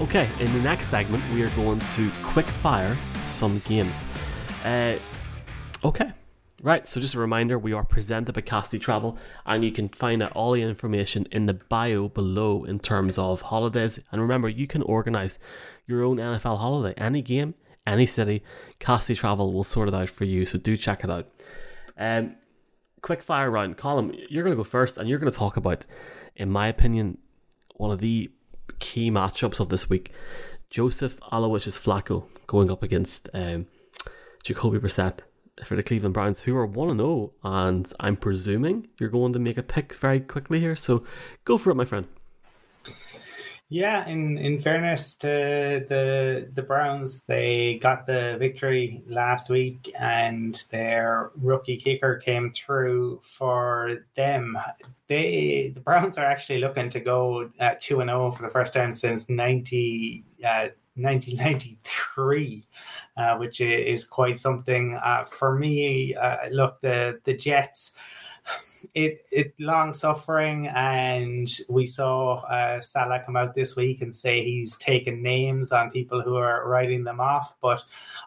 Okay, in the next segment, we are going to quick fire some games. Uh, okay, right. So just a reminder, we are presented by Casty Travel, and you can find out all the information in the bio below in terms of holidays. And remember, you can organize your own NFL holiday, any game, any city. Casty Travel will sort it out for you. So do check it out. Um, quick fire round. Colin, you're going to go first, and you're going to talk about, in my opinion, one of the key matchups of this week. Joseph Aloysius Flacco going up against um, Jacoby Brissett for the Cleveland Browns, who are 1 0. And I'm presuming you're going to make a pick very quickly here. So go for it, my friend. Yeah, in, in fairness to the the Browns, they got the victory last week, and their rookie kicker came through for them. They the Browns are actually looking to go at two and zero oh for the first time since 90, uh, 1993, uh, which is quite something. Uh, for me, uh, look the the Jets it it long suffering, and we saw uh, Salah come out this week and say he's taken names on people who are writing them off. But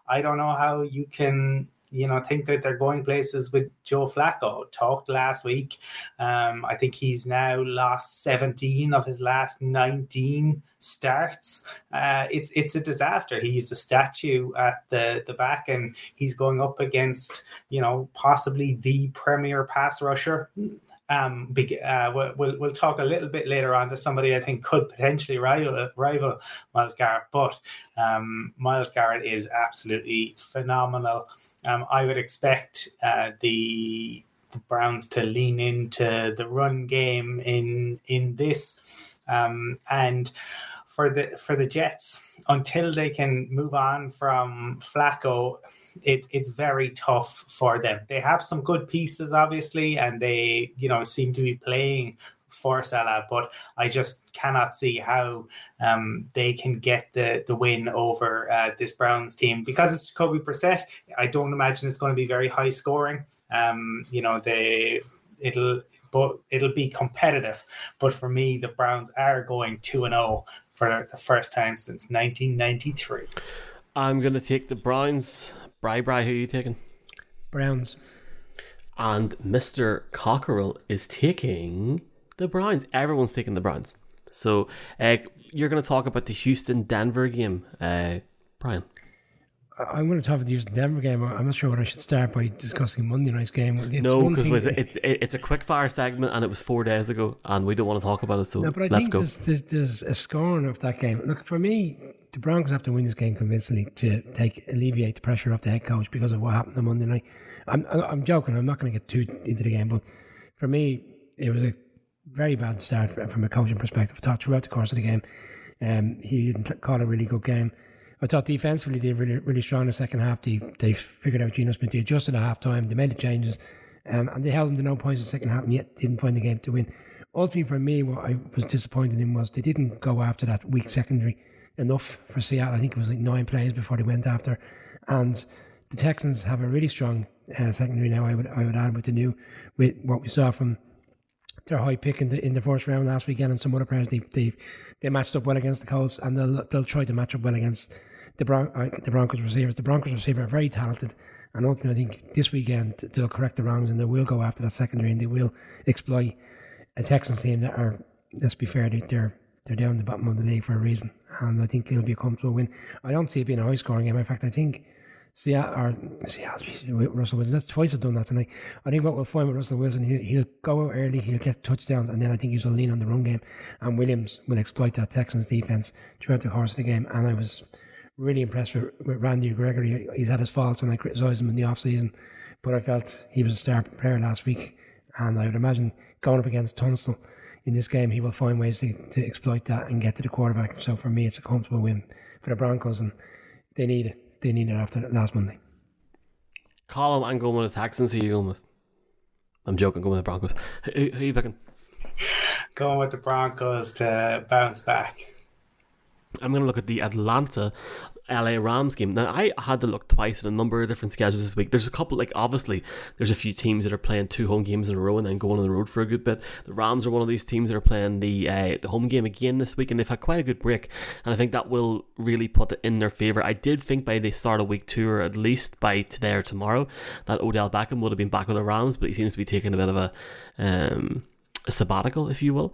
I don't know how you can you know, think that they're going places with Joe Flacco. Talked last week. Um, I think he's now lost 17 of his last 19 starts. Uh, it's it's a disaster. He's a statue at the the back, and he's going up against you know possibly the premier pass rusher. Um, uh, we'll, we'll talk a little bit later on to somebody I think could potentially rival rival Myles Garrett, but um, Myles Garrett is absolutely phenomenal. Um, I would expect uh, the the Browns to lean into the run game in in this, um, and for the for the Jets until they can move on from Flacco, it, it's very tough for them. They have some good pieces, obviously, and they you know seem to be playing for Salah, but I just cannot see how um, they can get the the win over uh, this Browns team because it's Kobe Brissett. I don't imagine it's going to be very high scoring. Um, you know, they it'll but it'll be competitive. But for me, the Browns are going two and zero oh for the first time since 1993. I'm going to take the Browns. Bry Bry, who are you taking? Browns. And Mr. Cockerell is taking the Browns. Everyone's taking the Browns. So uh, you're going to talk about the Houston Denver game, uh, Brian. I'm going to talk about the Houston Denver game. I'm not sure what I should start by discussing Monday night's game. It's no, because it's, it's a quick fire segment and it was four days ago and we don't want to talk about it. So no, but I let's think go. There's, there's, there's a scorn of that game. Look, for me, the Broncos have to win this game convincingly to take alleviate the pressure off the head coach because of what happened on Monday night. I'm I'm joking. I'm not going to get too into the game, but for me, it was a very bad start from a coaching perspective. I thought throughout the course of the game, um, he didn't call a really good game. I thought defensively they were really, really strong in the second half. They, they figured out Geno Smith. They adjusted at half time. They made the changes. Um, and they held them to no points in the second half and yet didn't find the game to win. Ultimately, for me, what I was disappointed in was they didn't go after that weak secondary enough for Seattle. I think it was like nine plays before they went after. And the Texans have a really strong uh, secondary now. I would I would add with the new with what we saw from their high pick in the in the first round last weekend and some other players they they, they matched up well against the Colts and they'll they'll try to match up well against the Bron- uh, the Broncos receivers. The Broncos receivers are very talented, and ultimately I think this weekend they'll correct the wrongs and they will go after that secondary and they will exploit a Texans team that are let's be fair they're they're down the bottom of the league for a reason, and I think it'll be a comfortable win. I don't see it being a high scoring game. In fact, I think Seattle or Seattle Russell Wilson. That's twice I've done that tonight. I think what we'll find with Russell Wilson, he'll, he'll go early, he'll get touchdowns, and then I think he'll lean on the run game. And Williams will exploit that Texans defense throughout the course of the game. And I was really impressed with, with Randy Gregory. He's had his faults, and I criticised him in the off season, but I felt he was a star player last week, and I would imagine going up against Tunsil in this game, he will find ways to, to exploit that and get to the quarterback. So for me, it's a comfortable win for the Broncos, and they need it they need it after last Monday. Colin, I'm going with the Texans. Who are you going with? I'm joking. Going with the Broncos. Who, who are you picking? going with the Broncos to bounce back. I'm going to look at the Atlanta LA Rams game. Now, I had to look twice at a number of different schedules this week. There's a couple, like, obviously, there's a few teams that are playing two home games in a row and then going on the road for a good bit. The Rams are one of these teams that are playing the uh, the home game again this week, and they've had quite a good break. And I think that will really put it in their favour. I did think by the start of week two, or at least by today or tomorrow, that Odell Beckham would have been back with the Rams, but he seems to be taking a bit of a, um, a sabbatical, if you will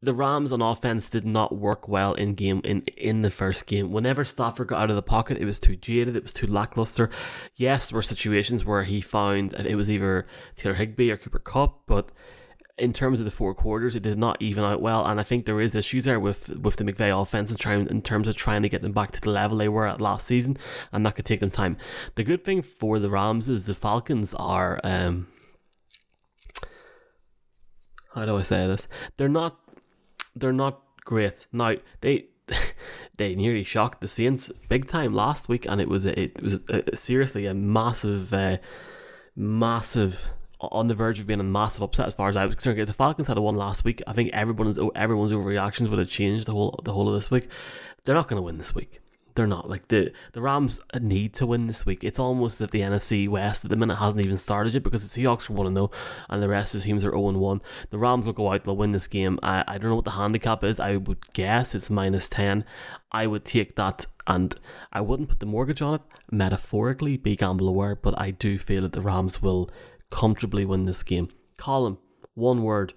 the Rams on offense did not work well in game in in the first game. Whenever Stafford got out of the pocket, it was too jaded, it was too lackluster. Yes, there were situations where he found it was either Taylor Higbee or Cooper Kupp, but in terms of the four quarters, it did not even out well. And I think there is issues there with with the McVay offense in, trying, in terms of trying to get them back to the level they were at last season, and that could take them time. The good thing for the Rams is the Falcons are. Um, how do I say this? They're not they're not great. Now they they nearly shocked the Saints big time last week, and it was a, it was a, seriously a massive, uh, massive on the verge of being a massive upset as far as I was concerned. If the Falcons had a one last week, I think everyone's everyone's overreactions would have changed the whole the whole of this week. They're not going to win this week they're not. Like the the Rams need to win this week. It's almost as if the NFC West at the minute hasn't even started yet because the Seahawks are one zero oh and the rest of the teams are oh zero one. The Rams will go out. They'll win this game. I, I don't know what the handicap is. I would guess it's minus ten. I would take that and I wouldn't put the mortgage on it. Metaphorically, be gamble aware, but I do feel that the Rams will comfortably win this game. Colin, one word.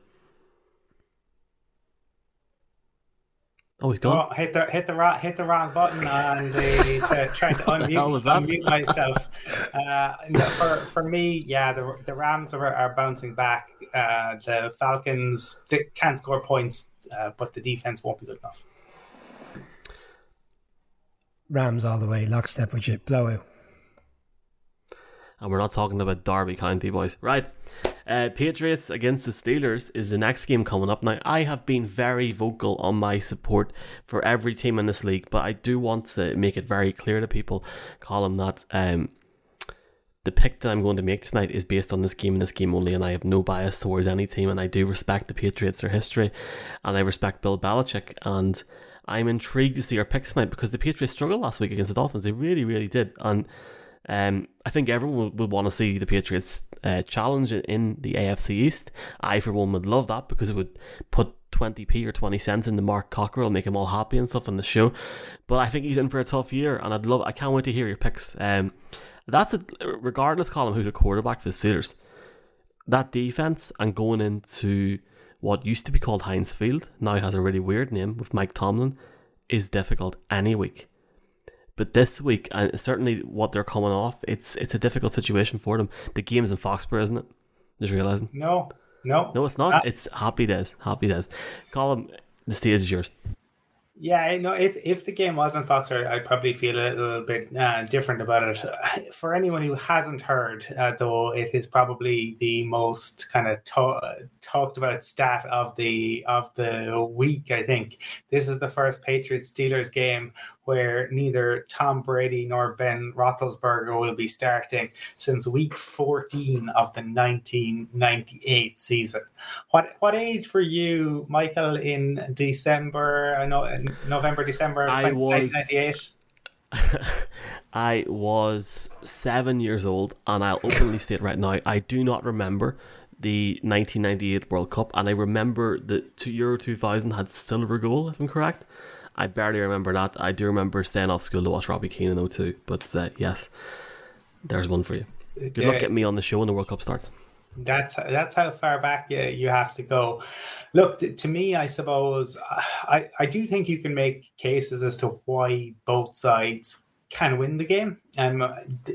Oh, he's gone. Oh, hit the hit the wrong hit the wrong button on the, the trying to unmute, unmute myself. Uh, for for me, yeah, the the Rams are, are bouncing back. Uh, the Falcons they can't score points, uh, but the defense won't be good enough. Rams all the way, lockstep with you, blowout. And we're not talking about Derby County, boys. Right. Uh, Patriots against the Steelers is the next game coming up. Now, I have been very vocal on my support for every team in this league, but I do want to make it very clear to people, Colin, that um, the pick that I'm going to make tonight is based on this game and this game only, and I have no bias towards any team, and I do respect the Patriots, their history, and I respect Bill Belichick, and I'm intrigued to see our picks tonight because the Patriots struggled last week against the Dolphins. They really, really did, and um, I think everyone would, want to see the Patriots uh, challenge in the AFC East. I, for one, would love that because it would put 20p or 20 cents into Mark Cockrell, make him all happy and stuff on the show. But I think he's in for a tough year, and I'd love. I can't wait to hear your picks. Um, that's a regardless, Colin, who's a quarterback for the Steelers. That defense and going into what used to be called Heinz Field now has a really weird name with Mike Tomlin is difficult any week. But this week, and certainly what they're coming off, it's it's a difficult situation for them. The game's in Foxborough, isn't it? Just realizing. No, no, no, it's not. Uh, it's happy days. Happy days. Colin, the stage is yours. Yeah, no. If if the game wasn't Foxer, I'd probably feel a little bit uh, different about it. For anyone who hasn't heard, uh, though, it is probably the most kind of to- talked about stat of the of the week. I think this is the first Patriots Steelers game where neither Tom Brady nor Ben Roethlisberger will be starting since week 14 of the 1998 season. What what age were you, Michael, in December? I know November, December I was, 1998. I was seven years old, and I'll openly state right now, I do not remember the 1998 World Cup, and I remember that Euro 2000 had silver goal, if I'm correct. I barely remember that. I do remember staying off school to watch Robbie Keane in 02. But uh, yes, there's one for you. Good yeah. luck getting me on the show when the World Cup starts. That's that's how far back you, you have to go. Look, to me, I suppose I, I do think you can make cases as to why both sides can win the game. Um,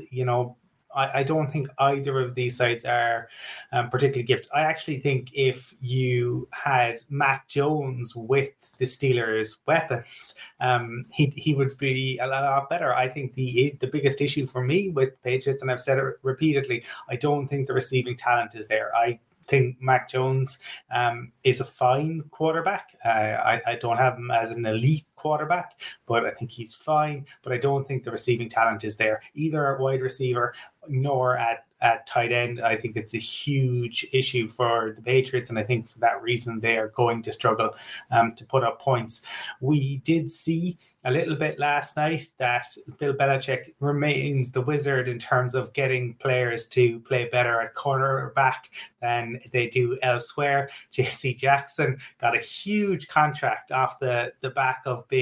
you know, I, I don't think either of these sides are um, particularly gifted. I actually think if you had Mac Jones with the Steelers' weapons, um, he he would be a lot better. I think the the biggest issue for me with Patriots, and I've said it repeatedly, I don't think the receiving talent is there. I think Mac Jones um, is a fine quarterback. Uh, I, I don't have him as an elite quarterback, but I think he's fine. But I don't think the receiving talent is there either at wide receiver nor at at tight end. I think it's a huge issue for the Patriots, and I think for that reason they are going to struggle um, to put up points. We did see a little bit last night that Bill Belichick remains the wizard in terms of getting players to play better at cornerback than they do elsewhere. J.C. Jackson got a huge contract off the the back of being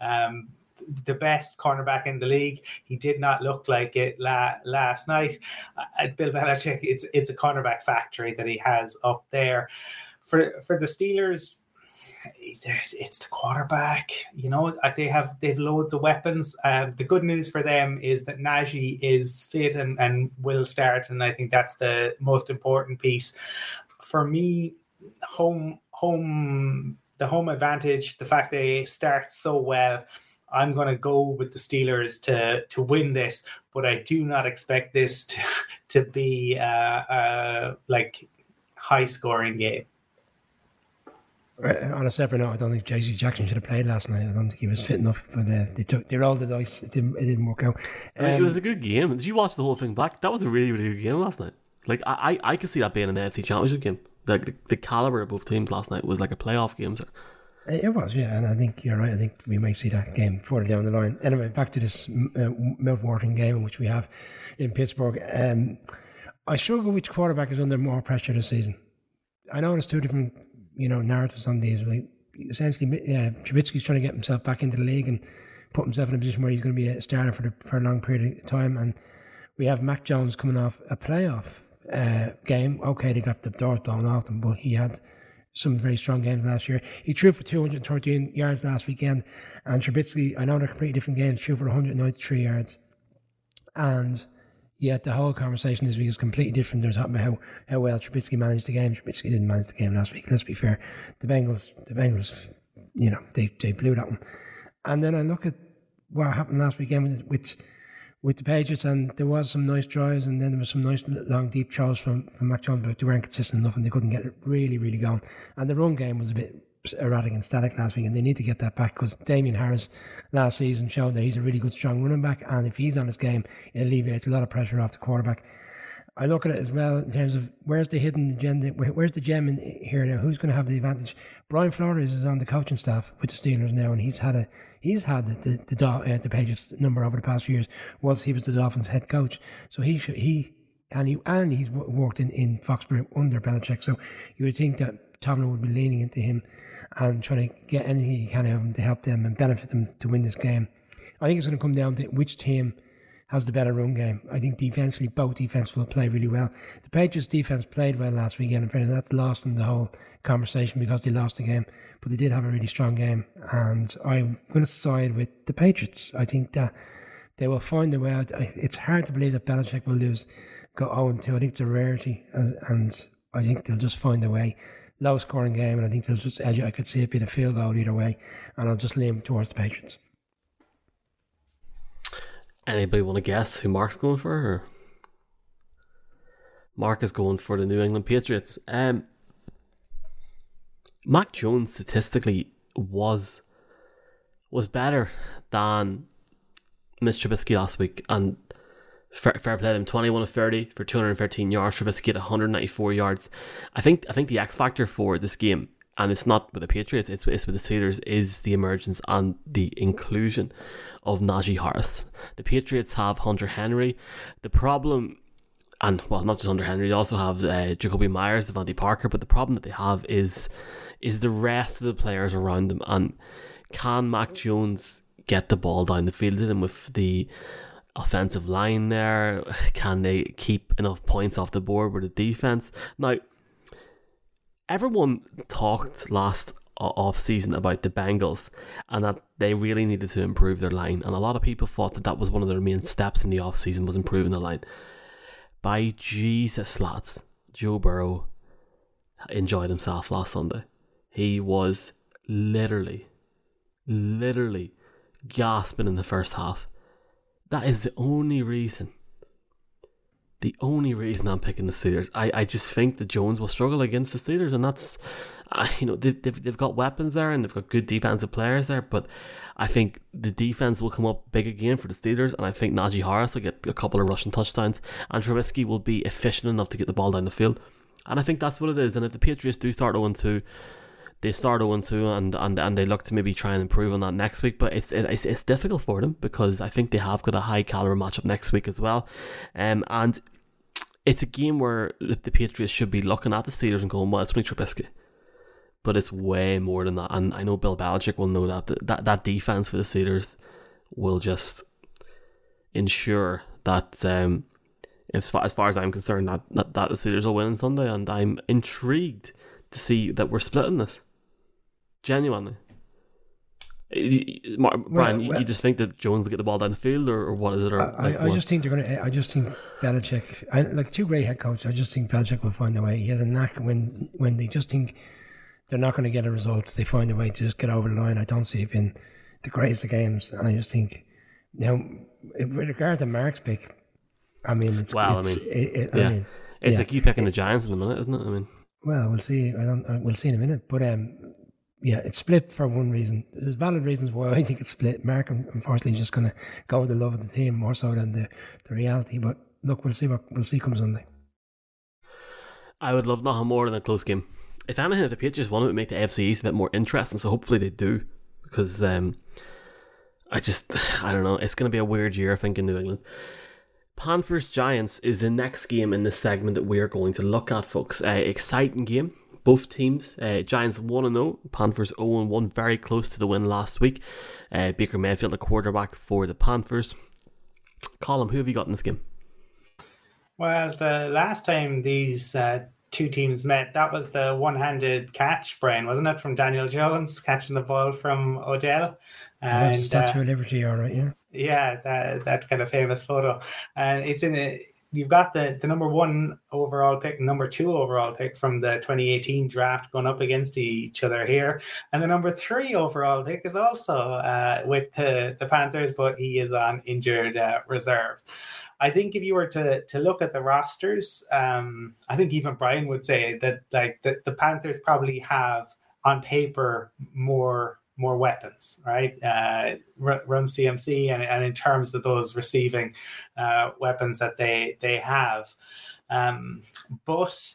um, the best cornerback in the league. He did not look like it la- last night. Uh, Bill Belichick, it's it's a cornerback factory that he has up there. For for the Steelers, it's the quarterback. You know, uh, they have they've loads of weapons. Um, the good news for them is that Najee is fit and, and will start, and I think that's the most important piece. For me, home home the home advantage, the fact they start so well I'm going to go with the Steelers to to win this, but I do not expect this to to be uh, uh, like high scoring game. On a separate note, I don't think J.C. Jackson should have played last night. I don't think he was fit enough, but uh, they took they rolled the dice. It didn't, it didn't work out. Um, it was um, a good game. Did you watch the whole thing back? That was a really really good game last night. Like I I, I could see that being an AFC Championship game. Like the, the caliber of both teams last night was like a playoff game. Sir. It was, yeah, and I think you're right. I think we might see that game further down the line. Anyway, back to this uh, mouth-watering game which we have in Pittsburgh. Um, I struggle which quarterback is under more pressure this season. I know there's two different, you know, narratives on these. Like essentially, uh, Trubisky's trying to get himself back into the league and put himself in a position where he's going to be a starter for the, for a long period of time. And we have Mac Jones coming off a playoff uh, game. Okay, they got the doors blown off them, but he had some very strong games last year. He threw for 213 yards last weekend, and Trubisky, I know they're completely different games, threw for 193 yards. And yet the whole conversation this week is completely different. They're talking about how, how well Trubisky managed the game. Trubisky didn't manage the game last week. Let's be fair. The Bengals, the Bengals, you know, they, they blew that one. And then I look at what happened last weekend with, with with the Patriots, and there was some nice drives, and then there was some nice long deep throws from from Mac Jones, but they weren't consistent enough, and they couldn't get it really, really going. And the run game was a bit erratic and static last week, and they need to get that back because Damien Harris last season showed that he's a really good, strong running back, and if he's on his game, it alleviates a lot of pressure off the quarterback. I look at it as well in terms of where's the hidden agenda, where's the gem in here now? Who's going to have the advantage? Brian Flores is on the coaching staff with the Steelers now, and he's had a he's had the the, the, uh, the number over the past years. Was he was the Dolphins head coach, so he should, he and he and he's worked in in Foxborough under Belichick. So you would think that Tomlin would be leaning into him and trying to get anything he can of him to help them and benefit them to win this game. I think it's going to come down to which team has the better run game. I think defensively, both defenses will play really well. The Patriots defense played well last weekend, and that's lost in the whole conversation because they lost the game. But they did have a really strong game, and I'm going to side with the Patriots. I think that they will find their way out. It's hard to believe that Belichick will lose, go 0 2. I think it's a rarity, and I think they'll just find their way. Low scoring game, and I think they'll just edge I could see it being a field goal either way, and I'll just lean towards the Patriots. Anybody want to guess who Mark's going for? Or? Mark is going for the New England Patriots. Um, Mac Jones statistically was was better than Mr. Trubisky last week, and fair, fair play them. Twenty one of thirty for two hundred and thirteen yards. Trubisky at one hundred ninety four yards. I think I think the X factor for this game and it's not with the Patriots, it's, it's with the Steelers, is the emergence and the inclusion of Najee Harris. The Patriots have Hunter Henry. The problem, and well, not just Hunter Henry, they also have uh, Jakobi Meyers, DeVante Parker, but the problem that they have is is the rest of the players around them. And can Mac Jones get the ball down the field to them with the offensive line there? Can they keep enough points off the board with the defense? Now, everyone talked last off season about the Bengals and that they really needed to improve their line. And a lot of people thought that that was one of their main steps in the off season was improving the line. By Jesus lads Joe Burrow enjoyed himself last Sunday. He was literally literally gasping in the first half. That is the only reason the only reason I'm picking the Steelers. I, I just think the Jones will struggle against the Steelers, and that's uh, you know they've, they've they've got weapons there and they've got good defensive players there, but I think the defense will come up big again for the Steelers, and I think Najee Harris will get a couple of rushing touchdowns, and Trubisky will be efficient enough to get the ball down the field, and I think that's what it is. And if the Patriots do start 0 2, they start 0 2 and, and and they look to maybe try and improve on that next week. But it's it's, it's difficult for them because I think they have got a high caliber matchup next week as well. Um, and it's a game where the, the Patriots should be looking at the Steelers and going, well, it's only Trubisky. But it's way more than that. And I know Bill Belichick will know that. That, that defense for the Steelers will just ensure that, um, as, far, as far as I'm concerned, that, that, that the Steelers will win on Sunday. And I'm intrigued to see that we're splitting this. Genuinely. Brian, well, well, you just think that Jones will get the ball down the field, or, or what is it? Or I, like I, I just think they're going to. I just think Belichick, I, like two great head coaches. I just think Belichick will find a way. He has a knack when when they just think they're not going to get a result, they find a way to just get over the line. I don't see it in the greatest of games. And I just think, you know, with regard to Mark's pick, I mean, it's well, it's, I mean, it, it, yeah. I mean, it's yeah. like you picking the Giants in the minute, isn't it? I mean, well, we'll see. I don't. We'll see in a minute, but um, yeah, it's split for one reason. There's valid reasons why I think it's split. Mark, unfortunately, is just going to go with the love of the team more so than the, the reality. But look, we'll see what we'll see come Sunday. I would love nothing more than a close game. If anything, if the Patriots it would make the AFC East a bit more interesting, so hopefully they do, because um, I just I don't know. It's going to be a weird year, I think, in New England. Panthers Giants is the next game in the segment that we are going to look at, folks. Uh, exciting game both teams. Uh, Giants 1 0, Panthers 0 1, very close to the win last week. Uh, Baker Mayfield, the quarterback for the Panthers. Colm, who have you got in this game? Well, the last time these uh, two teams met, that was the one handed catch, Brian, wasn't it? From Daniel Jones catching the ball from Odell. And, Statue uh, of Liberty, all right, yeah. Yeah, that, that kind of famous photo. And it's in a you've got the, the number one overall pick, number two overall pick from the 2018 draft going up against each other here. And the number three overall pick is also uh, with the, the Panthers, but he is on injured uh, reserve. I think if you were to to look at the rosters, um, I think even Brian would say that like the, the Panthers probably have on paper more more weapons, right? Uh, run CMC, and, and in terms of those receiving uh, weapons that they they have, um, but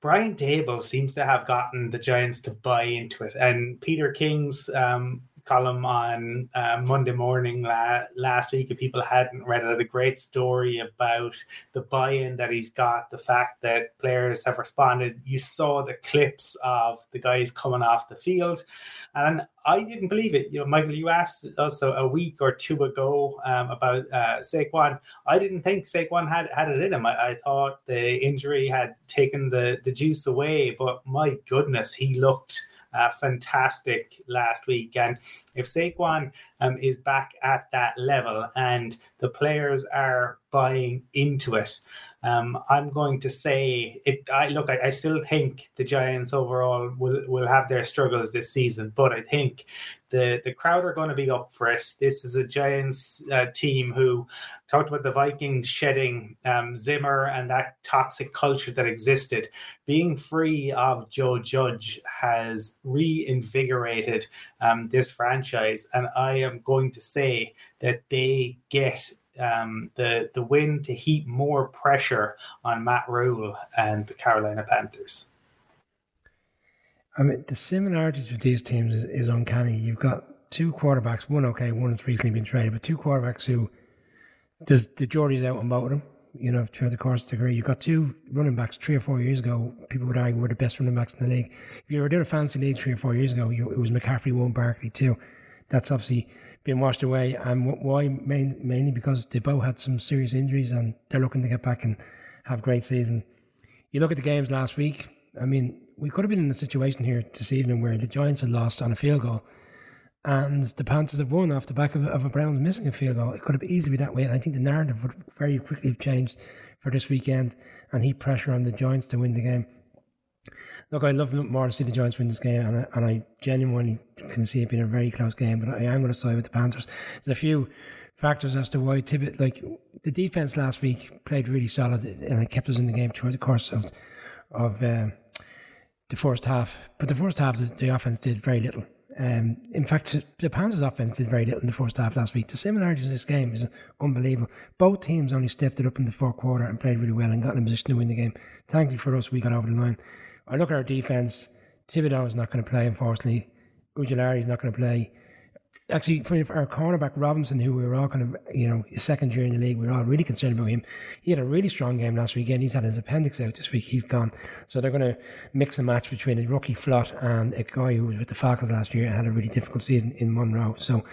Brian Daboll seems to have gotten the Giants to buy into it, and Peter King's um, column on uh, Monday morning la- last week. If people hadn't read it, a great story about the buy-in that he's got, the fact that players have responded. You saw the clips of the guys coming off the field, and I didn't believe it. You know, Michael, you asked us a, a week or two ago um, about uh, Saquon. I didn't think Saquon had had it in him. I, I thought the injury had taken the the juice away, but my goodness, he looked uh, fantastic last week. And if Saquon um, is back at that level and the players are buying into it, um, I'm going to say it. I look. I, I, still think the Giants overall will will have their struggles this season, but I think the the crowd are going to be up for it. This is a Giants uh, team who talked about the Vikings shedding um, Zimmer and that toxic culture that existed. Being free of Joe Judge has reinvigorated um, this franchise, and I am going to say that they get um, the the win to heap more pressure on Matt Rhule and the Carolina Panthers. I mean, the similarities with these teams is, is uncanny. You've got two quarterbacks, one okay, one's recently been traded, but two quarterbacks who does the jury's out on both of them. You know, throughout the course of the career, you've got two running backs three or four years ago. People would argue were the best running backs in the league. If you were doing a fancy league three or four years ago, you, it was McCaffrey one, Barkley two. That's obviously been washed away. And why? Main, mainly because both had some serious injuries and they're looking to get back and have a great season. You look at the games last week. I mean, we could have been in a situation here this evening where the Giants had lost on a field goal and the Panthers have won off the back of, of a Browns missing a field goal. It could have easily been that way. And I think the narrative would very quickly have changed for this weekend and heap pressure on the Giants to win the game. Look, I love more to see the Giants win this game, and I, and I genuinely can see it being a very close game. But I am going to side with the Panthers. There's a few factors as to why Tibbet, like the defense last week, played really solid and it kept us in the game throughout the course of of uh, the first half. But the first half, the, the offense did very little. Um, in fact, the Panthers' offense did very little in the first half last week. The similarities in this game is unbelievable. Both teams only stepped it up in the fourth quarter and played really well and got in a position to win the game. Thankfully for us, we got over the line. I look at our defense. Thibodeaux is not going to play, unfortunately. Ojulari is not going to play actually for our cornerback Robinson, who we were all kind of you know his second year in the league, we were all really concerned about him. He had a really strong game last weekend. He's had his appendix out this week. He's gone, so they're going to mix a match between a rookie Flott and a guy who was with the Falcons last year and had a really difficult season in Moreau. So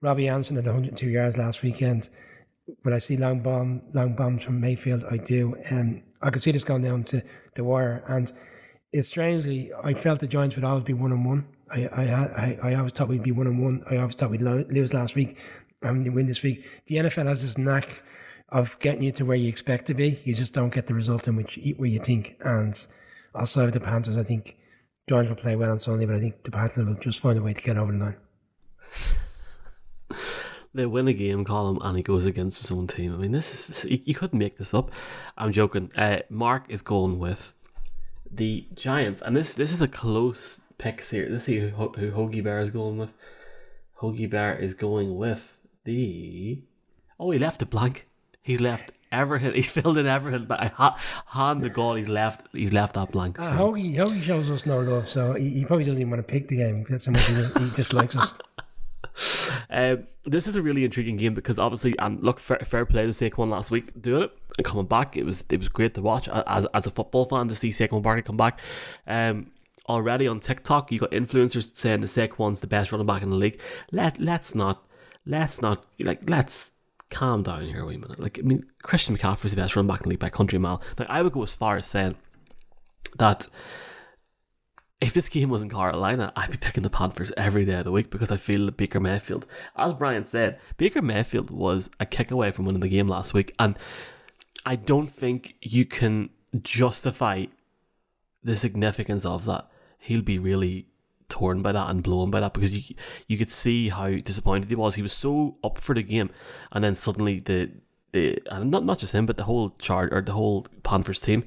Robbie Anderson had 102 yards last weekend. When I see long bomb, long bombs from Mayfield, I do. And um, I could see this going down to the wire. And it's strangely, I felt the Giants would always be one on one I, I, I, I always thought we'd be one on one. I always thought we'd lose last week and win this week. The NFL has this knack of getting you to where you expect to be. You just don't get the result in which eat where you think. And also the Panthers, I think Giants will play well on Sunday, but I think the Panthers will just find a way to get over the line. they win a game Colm and he goes against his own team. I mean, this is this, you, you couldn't make this up. I'm joking. Uh, Mark is going with the Giants, and this this is a close picks here. Let's see who, who Hoagie Bear is going with. Hoagie Bear is going with the. Oh, he left it blank. He's left Everton. He's filled in Everton, but I ha- hand the goal. He's left. He's left that blank. Uh, so. Uh, Hoagie, Hoagie shows us no love, so he, he, probably doesn't even want to pick the game. That's how much he, he dislikes us. Um, this is a really intriguing game because obviously, and look, fair, fair play to Saquon last week doing it and coming back. It was it was great to watch as, as a football fan to see Saquon Barkley come back. Um, already on TikTok. You got influencers saying the Saquon's the best running back in the league. Let let's not let's not like let's calm down here wait a minute. Like I mean, Christian McCaffrey's the best running back in the league by country mile. Now I would go as far as saying that if this game was in Carolina, I'd be picking the Panthers every day of the week because I feel that Baker Mayfield, as Brian said, Baker Mayfield was a kick away from winning the game last week, and I don't think you can justify the significance of that he'll be really torn by that and blown by that because you you could see how disappointed he was. He was so up for the game, and then suddenly the the and not not just him but the whole chart or the whole Panthers team,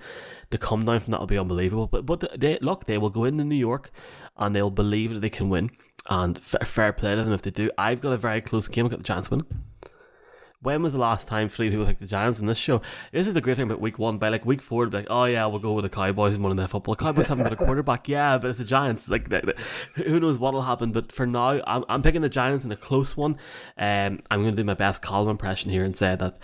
the come down from that will be unbelievable. But but they look they will go into New York and they'll believe that they can win. And fair, fair play to them if they do. I've got a very close game. I've got the chance winning. When was the last time three people picked the Giants in this show? This is the great thing about week one. By like week four, be like, oh yeah, we'll go with the Cowboys and one of their football. The Cowboys haven't got a quarterback, yeah, but it's the Giants. Like, who knows what'll happen? But for now, I'm, I'm picking the Giants in a close one. Um, I'm going to do my best Colm impression here and say that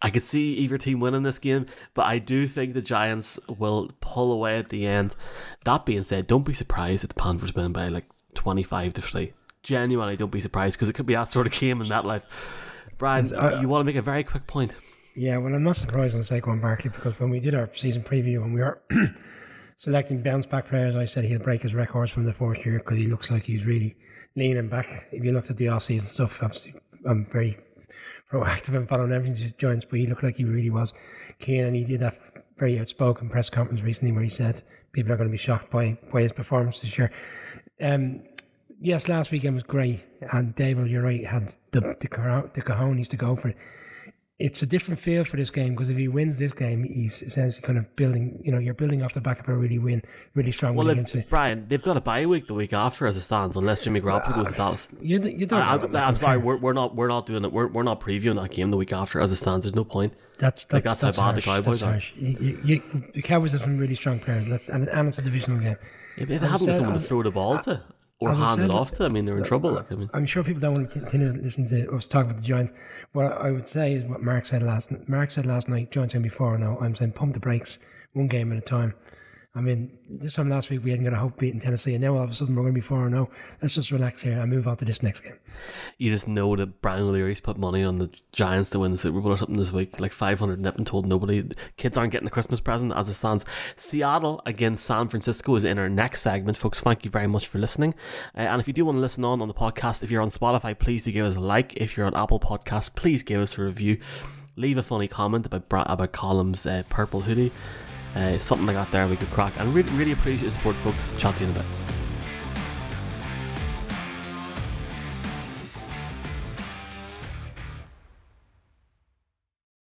I could see either team winning this game, but I do think the Giants will pull away at the end. That being said, don't be surprised if the Panthers win by like 25 to 3. Genuinely, don't be surprised because it could be that sort of game in that life. Brian, uh, you want to make a very quick point? Yeah, well, I'm not surprised on Saquon Barkley because when we did our season preview and we were selecting bounce back players, I said he'll break his records from the first year because he looks like he's really leaning back. If you looked at the off season stuff, obviously I'm very proactive in following everything he joins, but he looked like he really was keen and he did that very outspoken press conference recently where he said people are going to be shocked by, by his performance this year. Um, yes, last weekend was great, and David, you're right, had the the, the cojones to go for it. It's a different feel for this game because if he wins this game, he's essentially kind of building. You know, you're building off the back of a really win, really strong well, win against Brian, they've got a bye week the week after as it stands, unless Jimmy Garoppolo goes to Dallas. You, you don't. I, am I'm sorry, we're, we're not we're not doing it. We're, we're not previewing that game the week after as it stands. There's no point. That's that's, like, that's, that's how bad harsh. the Cowboys are. You, you, the Cowboys have some really strong players. Let's and, and it's a divisional game. Yeah, if they haven't someone to throw the ball to or hand it off to. I mean, they're in uh, trouble. Uh, like, I mean, I'm sure people don't want to continue to listen to us talk about the Giants. What I would say is what Mark said last. Mark said last night. Giants going before now. Oh. I'm saying pump the brakes, one game at a time. I mean, this time last week we hadn't got a hope beating Tennessee, and now all of a sudden we're going to be 4 and 0. Let's just relax here and move on to this next game. You just know that Brian O'Leary's put money on the Giants to win the Super Bowl or something this week, like 500 nip and told nobody. Kids aren't getting the Christmas present as it stands. Seattle against San Francisco is in our next segment, folks. Thank you very much for listening. Uh, and if you do want to listen on on the podcast, if you're on Spotify, please do give us a like. If you're on Apple Podcasts, please give us a review. Leave a funny comment about about Colm's uh, purple hoodie uh, something like that there we could crack. And really, really appreciate the support, folks. Chat to you in a bit.